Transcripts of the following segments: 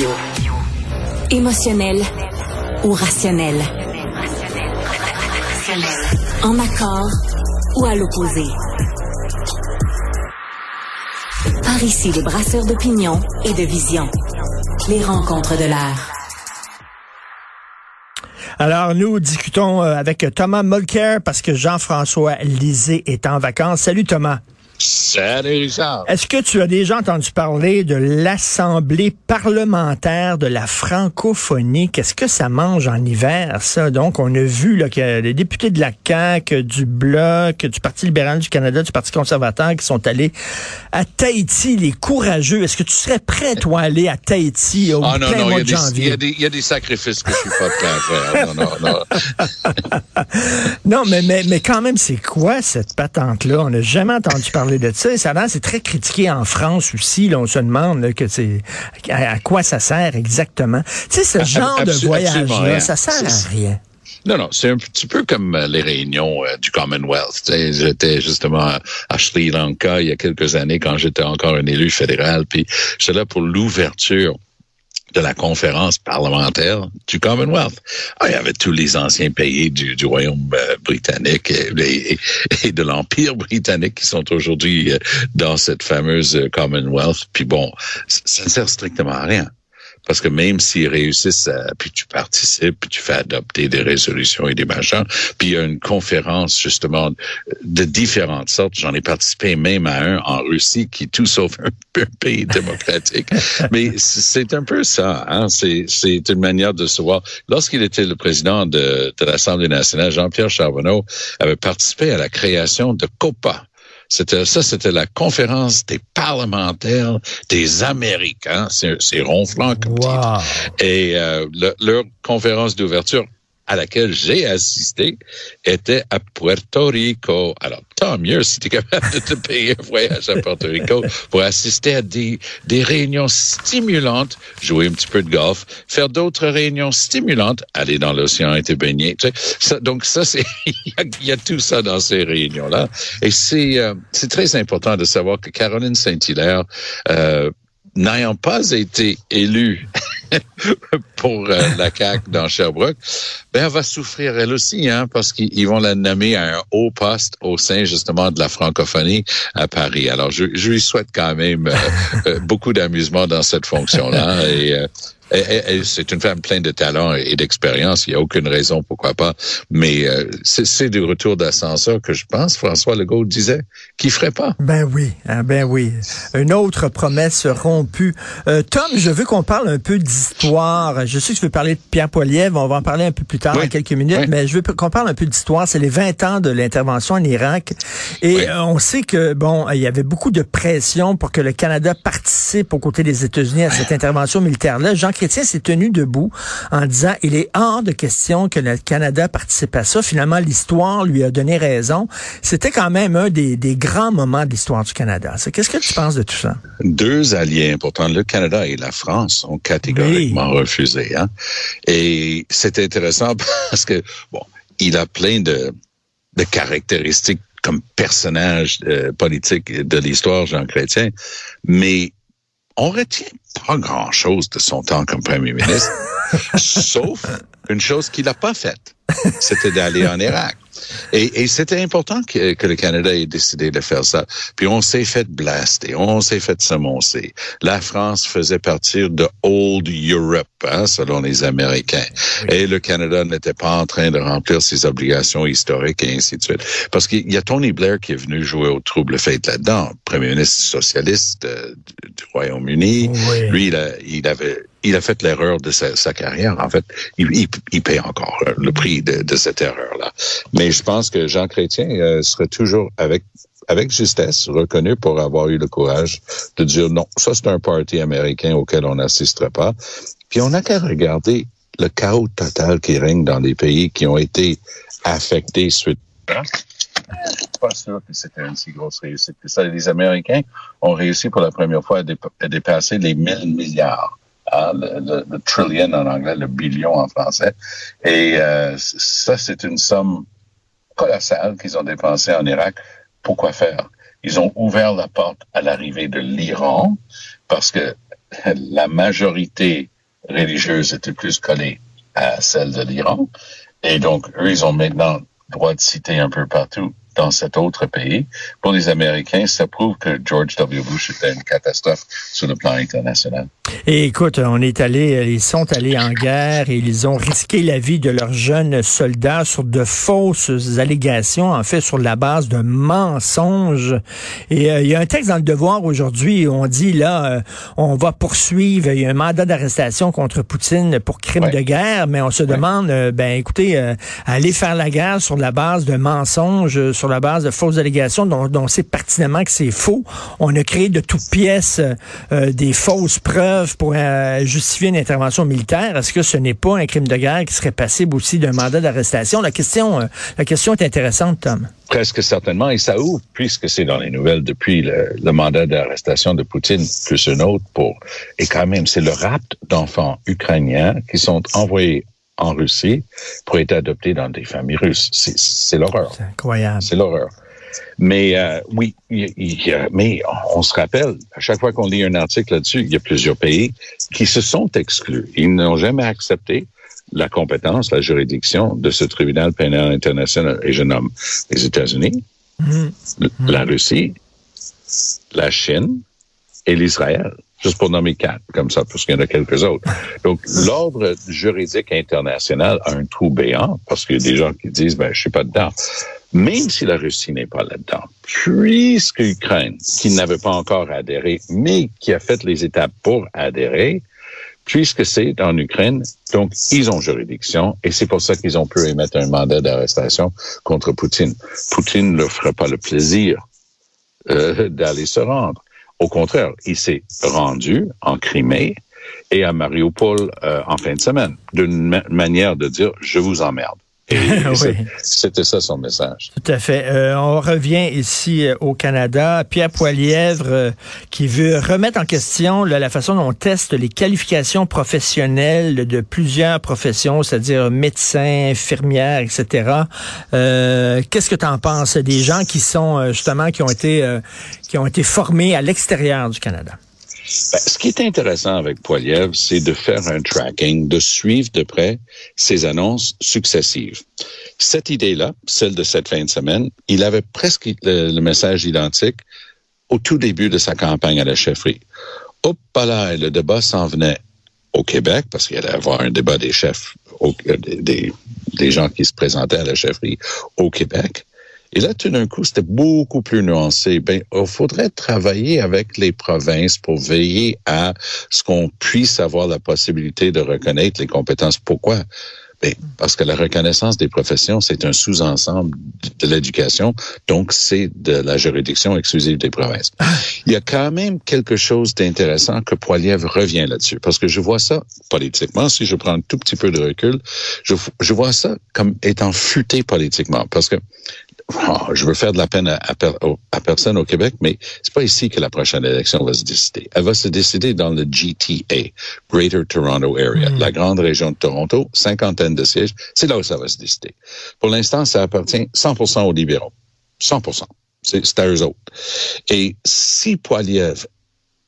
Radio. Émotionnel ou rationnel? En accord ou à l'opposé? Par ici, les brasseurs d'opinion et de vision. Les rencontres de l'air. Alors, nous discutons euh, avec Thomas Mulcair parce que Jean-François Lisée est en vacances. Salut Thomas. Salut Richard. Est-ce que tu as déjà entendu parler de l'Assemblée parlementaire de la francophonie? Qu'est-ce que ça mange en hiver, ça? Donc, on a vu là, que les députés de la CAQ, du Bloc, du Parti libéral du Canada, du Parti conservateur qui sont allés à Tahiti, les courageux. Est-ce que tu serais prêt, toi, à aller à Tahiti au ah, non, non, mois de janvier? il y, a des sacrifices que je suis pas prêt à faire. Non, non, non. non, mais, mais, mais quand même, c'est quoi cette patente-là? On n'a jamais entendu parler de ça. Ça c'est très critiqué en France aussi. Là, on se demande là, que c'est à, à, quoi ça sert exactement. Tu sais, ce genre de voyage-là, ça sert à rien. Non, non, c'est un petit peu comme euh, les réunions euh, du Commonwealth. J'étais justement à, à Sri Lanka il y a quelques années quand j'étais encore un élu fédéral, puis j'étais là pour l'ouverture de la conférence parlementaire du Commonwealth. Ah, il y avait tous les anciens pays du, Royaume euh, britannique et de l'Empire britannique qui sont aujourd'hui euh, dans cette fameuse euh, Commonwealth. Puis bon, ça ne sert strictement à rien. Parce que même s'ils réussissent, à, puis tu participes, puis tu fais adopter des résolutions et des machins, puis il y a une conférence justement de différentes sortes. J'en ai participé même à un en Russie qui est tout sauf un, un pays démocratique. Mais c'est un peu ça. Hein? C'est une manière de se voir. Lorsqu'il était le président de, de l'Assemblée nationale, Jean-Pierre Charbonneau avait participé à la création de COPA. C'était ça, c'était la conférence des parlementaires des Américains. C'est ronflant comme wow. titre. Et euh, le, leur conférence d'ouverture à laquelle j'ai assisté était à Puerto Rico. Alors, tant mieux si tu es capable de te payer un voyage à Puerto Rico pour assister à des, des réunions stimulantes, jouer un petit peu de golf, faire d'autres réunions stimulantes, aller dans l'océan et te baigner. Tu sais, donc, ça, c'est, il y, a tout ça dans ces réunions-là. Et c'est, euh, très important de savoir que Caroline Saint-Hilaire, euh, n'ayant pas été élue pour euh, la CAQ dans Sherbrooke, ben elle va souffrir elle aussi, hein, parce qu'ils vont la nommer à un haut poste au sein justement de la francophonie à Paris. Alors je, je lui souhaite quand même euh, euh, beaucoup d'amusement dans cette fonction-là et euh, c'est une femme pleine de talent et d'expérience. Il n'y a aucune raison pourquoi pas. Mais euh, c'est du retour d'ascenseur que je pense, François Legault disait, qu'il ferait pas. Ben oui, hein, ben oui. Une autre promesse rompue. Euh, Tom, je veux qu'on parle un peu d'histoire. Je sais que tu veux parler de Pierre Poilievre. On va en parler un peu plus tard, oui. dans quelques minutes. Oui. Mais je veux qu'on parle un peu d'histoire. C'est les 20 ans de l'intervention en Irak. Et oui. euh, on sait que, bon, il y avait beaucoup de pression pour que le Canada participe aux côtés des États-Unis à cette intervention militaire-là. Jean Chrétien s'est tenu debout en disant il est hors de question que le Canada participe à ça. Finalement, l'histoire lui a donné raison. C'était quand même un des, des grands moments de l'histoire du Canada. Qu'est-ce que tu penses de tout ça? Deux alliés importants, le Canada et la France, ont catégoriquement oui. refusé. Hein? Et c'est intéressant parce que, bon, il a plein de, de caractéristiques comme personnage euh, politique de l'histoire, Jean Chrétien, mais on retient pas grand-chose de son temps comme premier ministre, sauf une chose qu'il n'a pas faite, c'était d'aller en Irak. Et, et c'était important que, que, le Canada ait décidé de faire ça. Puis on s'est fait blaster, on s'est fait semoncer. La France faisait partir de Old Europe, hein, selon les Américains. Oui. Et le Canada n'était pas en train de remplir ses obligations historiques et ainsi de suite. Parce qu'il y a Tony Blair qui est venu jouer au trouble fait là-dedans, premier ministre socialiste euh, du, Royaume-Uni. Oui. Lui, il, a, il avait il a fait l'erreur de sa, sa, carrière. En fait, il, il, il, paie encore le prix de, de cette erreur-là. Mais je pense que Jean Chrétien euh, serait toujours avec avec justesse reconnu pour avoir eu le courage de dire non, ça c'est un parti américain auquel on n'assisterait pas. Puis on n'a qu'à regarder le chaos total qui règne dans les pays qui ont été affectés suite. Je suis pas sûr que c'était une si grosse réussite que ça. Les Américains ont réussi pour la première fois à dépasser les 1000 milliards Le, le, le, trillion en anglais, le billion en français. Et euh, ça, c'est une somme colossale qu'ils ont dépensée en Irak. Pourquoi faire? Ils ont ouvert la porte à l'arrivée de l'Iran parce que la majorité religieuse était plus collée à celle de l'Iran. Et donc, eux, ils ont maintenant droit de citer un peu partout dans cet autre pays. Pour les Américains, ça prouve que George W. Bush était une catastrophe sur le plan international. Et écoute, on est allé, ils sont allés en guerre et ils ont risqué la vie de leurs jeunes soldats sur de fausses allégations, en fait, sur la base de mensonges. Et euh, il y a un texte dans le Devoir aujourd'hui où on dit là, euh, on va poursuivre, il y a un mandat d'arrestation contre Poutine pour crime de guerre, mais on se demande, euh, ben écoutez, aller faire la guerre sur la base de mensonges, sur la base de fausses allégations dont, dont on sait pertinemment que c'est faux. On a créé de toutes pièces des fausses preuves pour euh, justifier une intervention militaire, est-ce que ce n'est pas un crime de guerre qui serait passible aussi d'un mandat d'arrestation? La question, euh, la question est intéressante, Tom. Presque certainement, et ça ouvre, puisque c'est dans les nouvelles depuis le, mandat d'arrestation de Poutine, plus un autre pour, et quand même, c'est le rapt d'enfants ukrainiens qui sont envoyés en Russie pour être adoptés dans des familles russes. C'est l'horreur. C'est incroyable. C'est l'horreur. Mais euh, oui, mais on se rappelle, à chaque fois qu'on lit un article là-dessus, il y a plusieurs pays qui se sont exclus. Ils n'ont jamais accepté la compétence, la juridiction de ce tribunal pénal international. Et je nomme les États-Unis, mm-hmm. la Russie, la Chine et l'Israël juste pour nommer quatre, comme ça, parce qu'il y en a quelques autres. Donc, l'ordre juridique international a un trou béant, parce qu'il y a des gens qui disent, ben, je suis pas dedans même si la Russie n'est pas là-dedans, puisque l'Ukraine, qui n'avait pas encore adhéré, mais qui a fait les étapes pour adhérer, puisque c'est en Ukraine, donc ils ont juridiction et c'est pour ça qu'ils ont pu émettre un mandat d'arrestation contre Poutine. Poutine ne leur fera pas le plaisir euh, d'aller se rendre. Au contraire, il s'est rendu en Crimée et à Mariupol euh, en fin de semaine, d'une manière de dire je vous emmerde. C'était ça son message. Tout à fait. Euh, on revient ici euh, au Canada. Pierre Poilièvre euh, qui veut remettre en question la façon dont on teste les qualifications professionnelles de plusieurs professions, c'est-à-dire médecins, infirmières, etc. Qu'est-ce que tu en penses des gens qui sont justement qui ont été qui ont été formés à l'extérieur du Canada? Ben, ce qui est intéressant avec Poiliev, c'est de faire un tracking, de suivre de près ses annonces successives. Cette idée-là, celle de cette fin de semaine, il avait presque le, message identique au tout début de sa campagne à la chefferie. Hop là, le débat s'en venait au Québec, parce qu'il allait avoir un débat des chefs, des, des gens qui se présentaient à la chefferie au Québec. Et là, tout d'un coup, c'était beaucoup plus nuancé. Ben, il faudrait travailler avec les provinces pour veiller à ce qu'on puisse avoir la possibilité de reconnaître les compétences. Pourquoi? Ben, parce que la reconnaissance des professions, c'est un sous-ensemble de l'éducation, donc c'est de la juridiction exclusive des provinces. Il y a quand même quelque chose d'intéressant que Poiliev revient là-dessus, parce que je vois ça politiquement, si je prends un tout petit peu de recul, je, je vois ça comme étant futé politiquement, parce que ah, je veux faire de la peine à, à, personne au Québec, mais c'est pas ici que la prochaine élection va se décider. Elle va se décider dans le GTA, Greater Toronto Area, hmm. la grande région de Toronto, cinquantaine de sièges. C'est là où ça va se décider. Pour l'instant, ça appartient 100% aux libéraux. 100%. C'est à eux autres. Et si Poiliev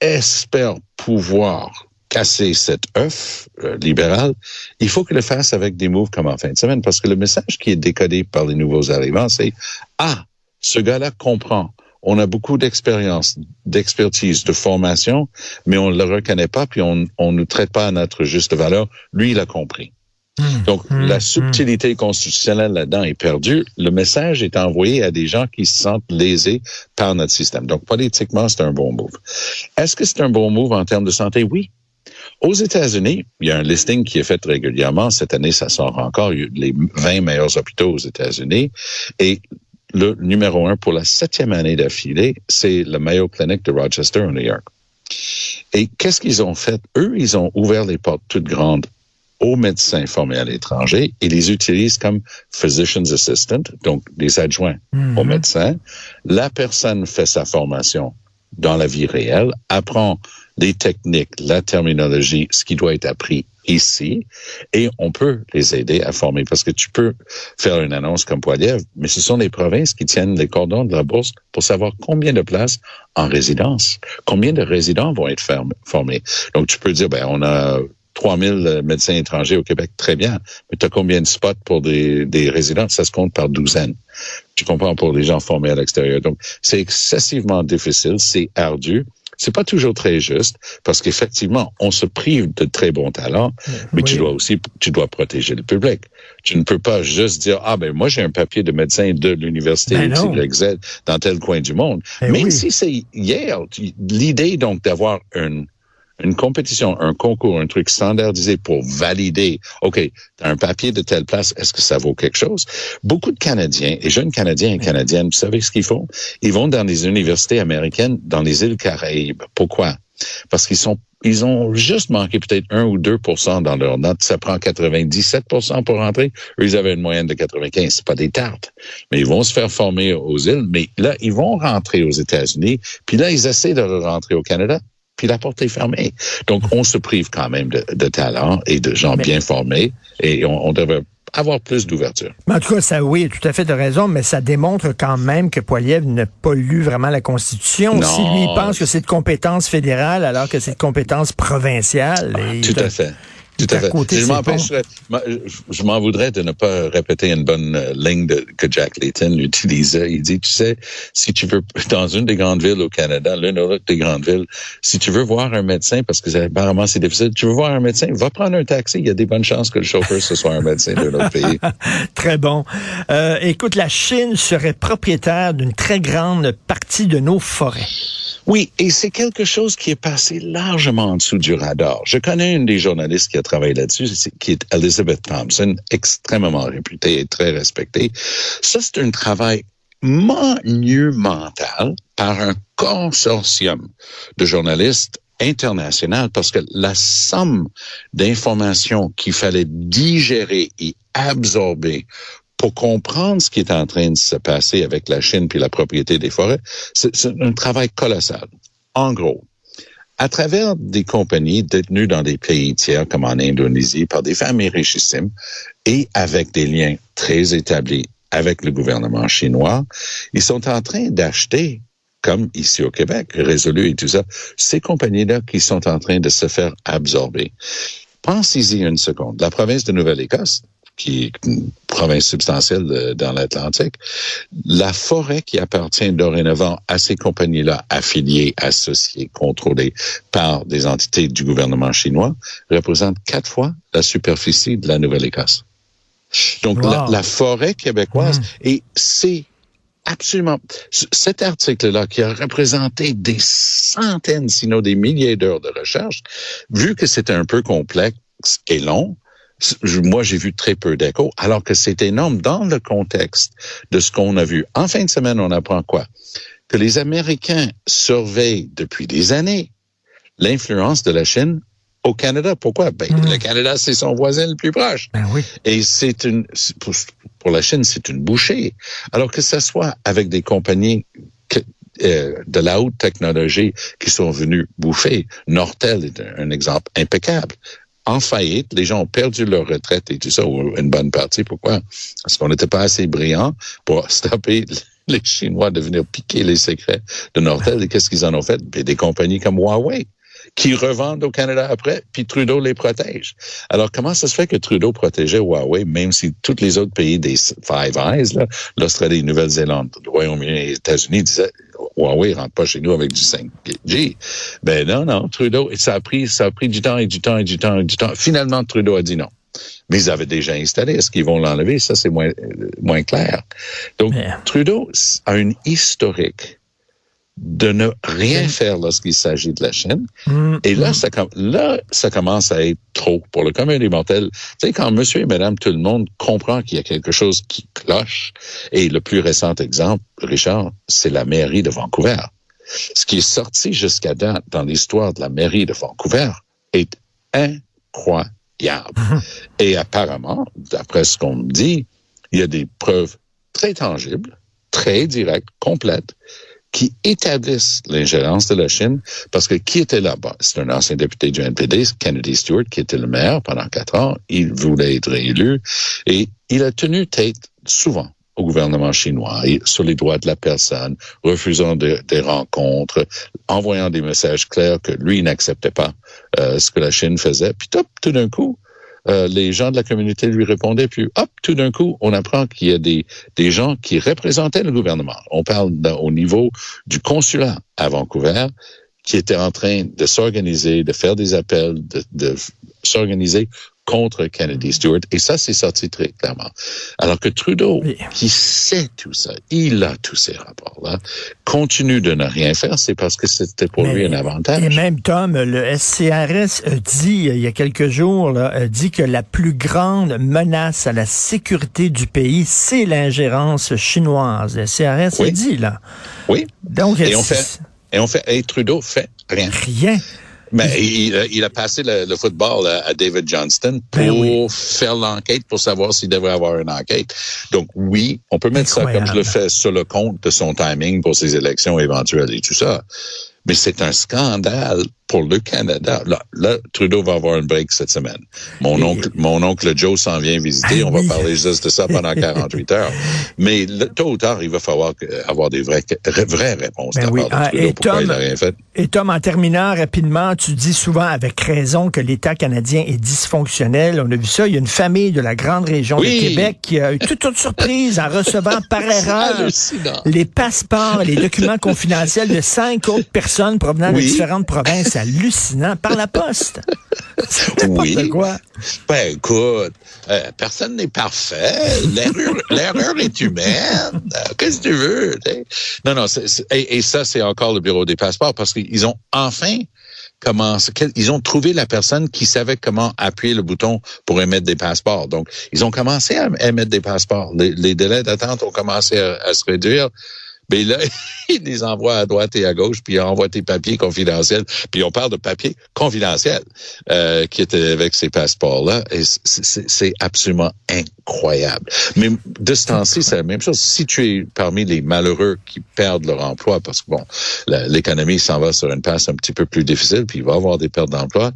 espère pouvoir casser cet œuf euh, libéral, il faut qu'il le fasse avec des moves comme en fin de semaine, parce que le message qui est décodé par les nouveaux arrivants, c'est ah, ce gars-là comprend. On a beaucoup d'expérience, d'expertise, de formation, mais on ne le reconnaît pas, puis on ne nous traite pas à notre juste valeur. Lui, il a compris. Hmm. Donc, hmm. la hmm. subtilité constitutionnelle là-dedans est perdue. Le message est envoyé à des gens qui se sentent lésés par notre système. Donc, politiquement, c'est un bon move. Est-ce que c'est un bon move en termes de santé? Oui. Aux États-Unis, il y a un listing qui est fait régulièrement. Cette année, ça sort encore. les 20 meilleurs hôpitaux aux États-Unis. Et le numéro un pour la septième année d'affilée, c'est le Mayo Clinic de Rochester, en New York. Et qu'est-ce qu'ils ont fait? Eux, ils ont ouvert les portes toutes grandes aux médecins formés à l'étranger et les utilisent comme physician's assistant, donc des adjoints aux mm-hmm. médecins. La personne fait sa formation dans la vie réelle, apprend les techniques, la terminologie, ce qui doit être appris ici et on peut les aider à former parce que tu peux faire une annonce comme Poilievre, mais ce sont les provinces qui tiennent les cordons de la bourse pour savoir combien de places en résidence, combien de résidents vont être formés. Donc tu peux dire, ben on a 3000 médecins étrangers au Québec, très bien. Mais tu as combien de spots pour des, des résidents? Ça se compte par douzaines. Tu comprends pour les gens formés à l'extérieur. Donc, c'est excessivement difficile, c'est ardu. C'est pas toujours très juste parce qu'effectivement, on se prive de très bons talents, mais tu dois aussi, tu dois protéger le public. Tu ne peux pas juste dire, ah ben moi j'ai un papier de médecin de l'université ben dans tel coin du monde. Ben Même si c'est hier, l'idée donc d'avoir une une compétition, un concours, un truc standardisé pour valider, OK, tu as un papier de telle place, est-ce que ça vaut quelque chose? Beaucoup de Canadiens, et jeunes Canadiens et Canadiennes, vous savez ce qu'ils font? Ils vont dans des universités américaines, dans les îles Caraïbes. Pourquoi? Parce qu'ils sont ils ont juste manqué peut-être 1 ou 2% dans leur note. Ça prend 97% pour rentrer. Eux, ils avaient une moyenne de 95. C'est pas des tartes. Mais ils vont se faire former aux îles. Mais là, ils vont rentrer aux États-Unis. Puis là, ils essaient de rentrer au Canada puis la porte est fermée. Donc, on se prive quand même de, de talents et de gens bien formés et on, devrait avoir plus d'ouverture. En tout cas, ça, oui, tout à fait de raison, mais ça démontre quand même que Poiliev n'a pas lu vraiment la Constitution. Si lui pense que c'est de compétence fédérale alors que c'est de compétence provinciale. tout à fait. Tout à fait. je m'en voudrais de ne pas répéter une bonne euh, ligne que Jack Layton utilisait. Il dit, tu sais, si tu veux, dans une des grandes villes au Canada, l'une ou l'autre des grandes villes, si tu veux voir un médecin, parce que apparemment c'est difficile, tu veux voir un médecin, va prendre un taxi. Il y a des bonnes chances que le chauffeur ce soit un médecin de notre pays. très bon. Euh, écoute, la Chine serait propriétaire d'une très grande partie de nos forêts. Oui, et c'est quelque chose qui est passé largement en dessous du radar. Je connais une des journalistes qui a travaillé là-dessus, qui est Elizabeth Thompson, extrêmement réputée et très respectée. Ça, c'est un travail monumental par un consortium de journalistes international parce que la somme d'informations qu'il fallait digérer et absorber pour comprendre ce qui est en train de se passer avec la Chine puis la propriété des forêts, c'est un travail colossal. En gros, à travers des compagnies détenues dans des pays tiers comme en Indonésie par des familles richissimes et avec des liens très établis avec le gouvernement chinois, ils sont en train d'acheter comme ici au Québec, Résolu et tout ça, ces compagnies-là qui sont en train de se faire absorber. Pensez-y une seconde. La province de Nouvelle-Écosse, qui est une province substantielle dans l'Atlantique, la forêt qui appartient dorénavant à ces compagnies-là affiliées, associées, contrôlées par des entités du gouvernement chinois, représente quatre fois la superficie de la Nouvelle-Écosse. Donc, la, forêt québécoise, mm. et c'est absolument cet article-là qui a représenté des centaines, sinon des milliers d'heures de recherche, vu que c'est un peu complexe et long, moi, j'ai vu très peu d'écho, alors que c'est énorme dans le contexte de ce qu'on a vu. En fin de semaine, on apprend quoi? Que les Américains surveillent depuis des années l'influence de la Chine au Canada. Pourquoi? Ben, hmm. Le Canada, c'est son voisin le plus proche. Ben oui. Et c'est une, pour, la Chine, c'est une bouchée. Alors que ce soit avec des compagnies euh, de la haute technologie qui sont venues bouffer. Nortel est un exemple impeccable en faillite. Les gens ont perdu leur retraite et tout ça, ou une bonne partie. Pourquoi? Parce qu'on n'était pas assez brillant pour stopper les Chinois de venir piquer les secrets de Nortel. Et qu'est-ce qu'ils en ont fait? Ben, des compagnies comme Huawei qui revendent au Canada après, puis Trudeau les protège. Alors, comment ça se fait que Trudeau protégeait Huawei, même si tous les autres pays des Five Eyes, l'Australie, Nouvelle-Zélande, le Royaume-Uni et les États-Unis disaient Huawei rentre pas chez nous avec du 5G. Ben non, non, Trudeau, ça a pris, ça a pris du temps et du temps et du temps et du temps. Finalement, Trudeau a dit non. Mais ils avaient déjà installé. Est-ce qu'ils vont l'enlever? Ça, c'est moins, moins clair. Donc, Trudeau a une historique de ne rien faire lorsqu'il s'agit de la Chine. Mm, et là, mm. ça, là, ça commence à être trop pour le commun des mortels. Tu sais, quand monsieur et madame tout le monde comprend qu'il y a quelque chose qui cloche, et le plus récent exemple, Richard, c'est la mairie de Vancouver. Ce qui est sorti jusqu'à date dans l'histoire de la mairie de Vancouver est incroyable. Mm-hmm. Et apparemment, d'après ce qu'on me dit, il y a des preuves très tangibles, très directes, complètes, qui établissent l'ingérence de la Chine, parce que qui était là-bas? C'est un ancien député du NPD, Kennedy Stewart, qui était le maire pendant quatre ans. Il voulait être réélu et il a tenu tête souvent au gouvernement chinois sur les droits de la personne, refusant des rencontres, envoyant des messages clairs que lui n'acceptait pas euh, ce que la Chine faisait. Puis top, tout d'un coup, euh, les gens de la communauté lui répondaient, puis hop, tout d'un coup, on apprend qu'il y a des, des gens qui représentaient le gouvernement. On parle au niveau du consulat à Vancouver, qui étaient en train de s'organiser, de faire des appels, de s'organiser contre Kennedy Stewart. Et ça, c'est sorti très clairement. Alors que Trudeau, qui sait tout ça, il a tous ces rapports-là, continue de ne rien faire, c'est parce que c'était pour lui un avantage. Et même Tom, le SCRS a dit, il y a quelques jours, là, a dit que la plus grande menace à la sécurité du pays, c'est l'ingérence chinoise. Le SCRS a dit, là. Oui. Donc, et on fait, et on fait, et Trudeau fait rien. Rien. Mais il, a passé le, football à, David Johnston ben pour faire l'enquête, pour savoir s'il devrait avoir une enquête. Donc oui, on peut mettre ça comme je le fais sur le compte de son timing pour ses élections éventuelles et tout ça. Mais c'est un scandale pour le Canada. Là, Trudeau va avoir un break cette semaine. Mon oncle, mon oncle Joe s'en vient visiter. Ah on va parler juste de ça pendant 48 heures. Mais tôt ou tard, il va falloir avoir des vraies, vraies réponses ben oui. Ah, et Tom, Et Tom, en terminant rapidement, tu dis souvent avec raison que l'État canadien est dysfonctionnel. On a vu ça. Il y a une famille de la grande région de Québec qui a eu toute une surprise en recevant par erreur les passeports, les documents confidentiels de cinq autres personnes provenant de différentes provinces hallucinant par la poste. oui. quoi. Ben, écoute, euh, personne n'est parfait. L'erreur est humaine. Qu'est-ce que tu veux? Non, non, et, ça, c'est encore le bureau des passeports parce qu'ils ont enfin commencé, ils ont trouvé la personne qui savait comment appuyer le bouton pour émettre des passeports. Donc, ils ont commencé à émettre des passeports. Les, délais d'attente ont commencé à se réduire. Mais là, il les envoie à droite et à gauche, puis il envoie tes papiers confidentiels. Puis on parle de papiers confidentiels euh, qui étaient avec ces passeports-là. Et c'est absolument incroyable. Mais de ce temps-ci, c'est la même chose. Si tu es parmi les malheureux qui perdent leur emploi, parce que bon, l'économie s'en va sur une passe un petit peu plus difficile, puis il va y avoir des pertes d'emploi,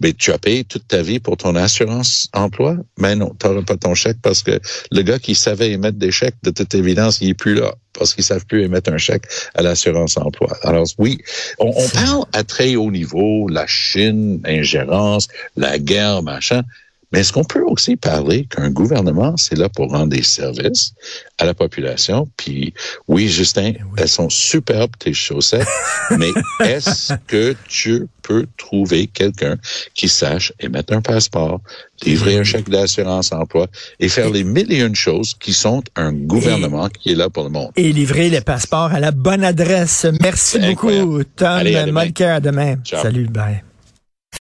mais tu as payé toute ta vie pour ton assurance emploi? Mais non, tu n'auras pas ton chèque parce que le gars qui savait émettre des chèques, de toute évidence, il est plus là parce qu'ils savent plus émettre un chèque à l'assurance emploi. Alors oui, on, on parle à très haut niveau, la Chine, ingérence, la guerre, machin. Mais est-ce qu'on peut aussi parler qu'un gouvernement, c'est là pour rendre des services à la population? Puis oui, Justin, eh elles sont superbes, tes chaussettes, mais est-ce que tu peux trouver quelqu'un qui sache émettre un passeport, livrer un chèque d'assurance emploi et faire les mille et une choses qui sont un gouvernement qui est là pour le monde? Et livrer les passeports à la bonne adresse. Merci beaucoup, Tom Malker. À demain. Salut, bye.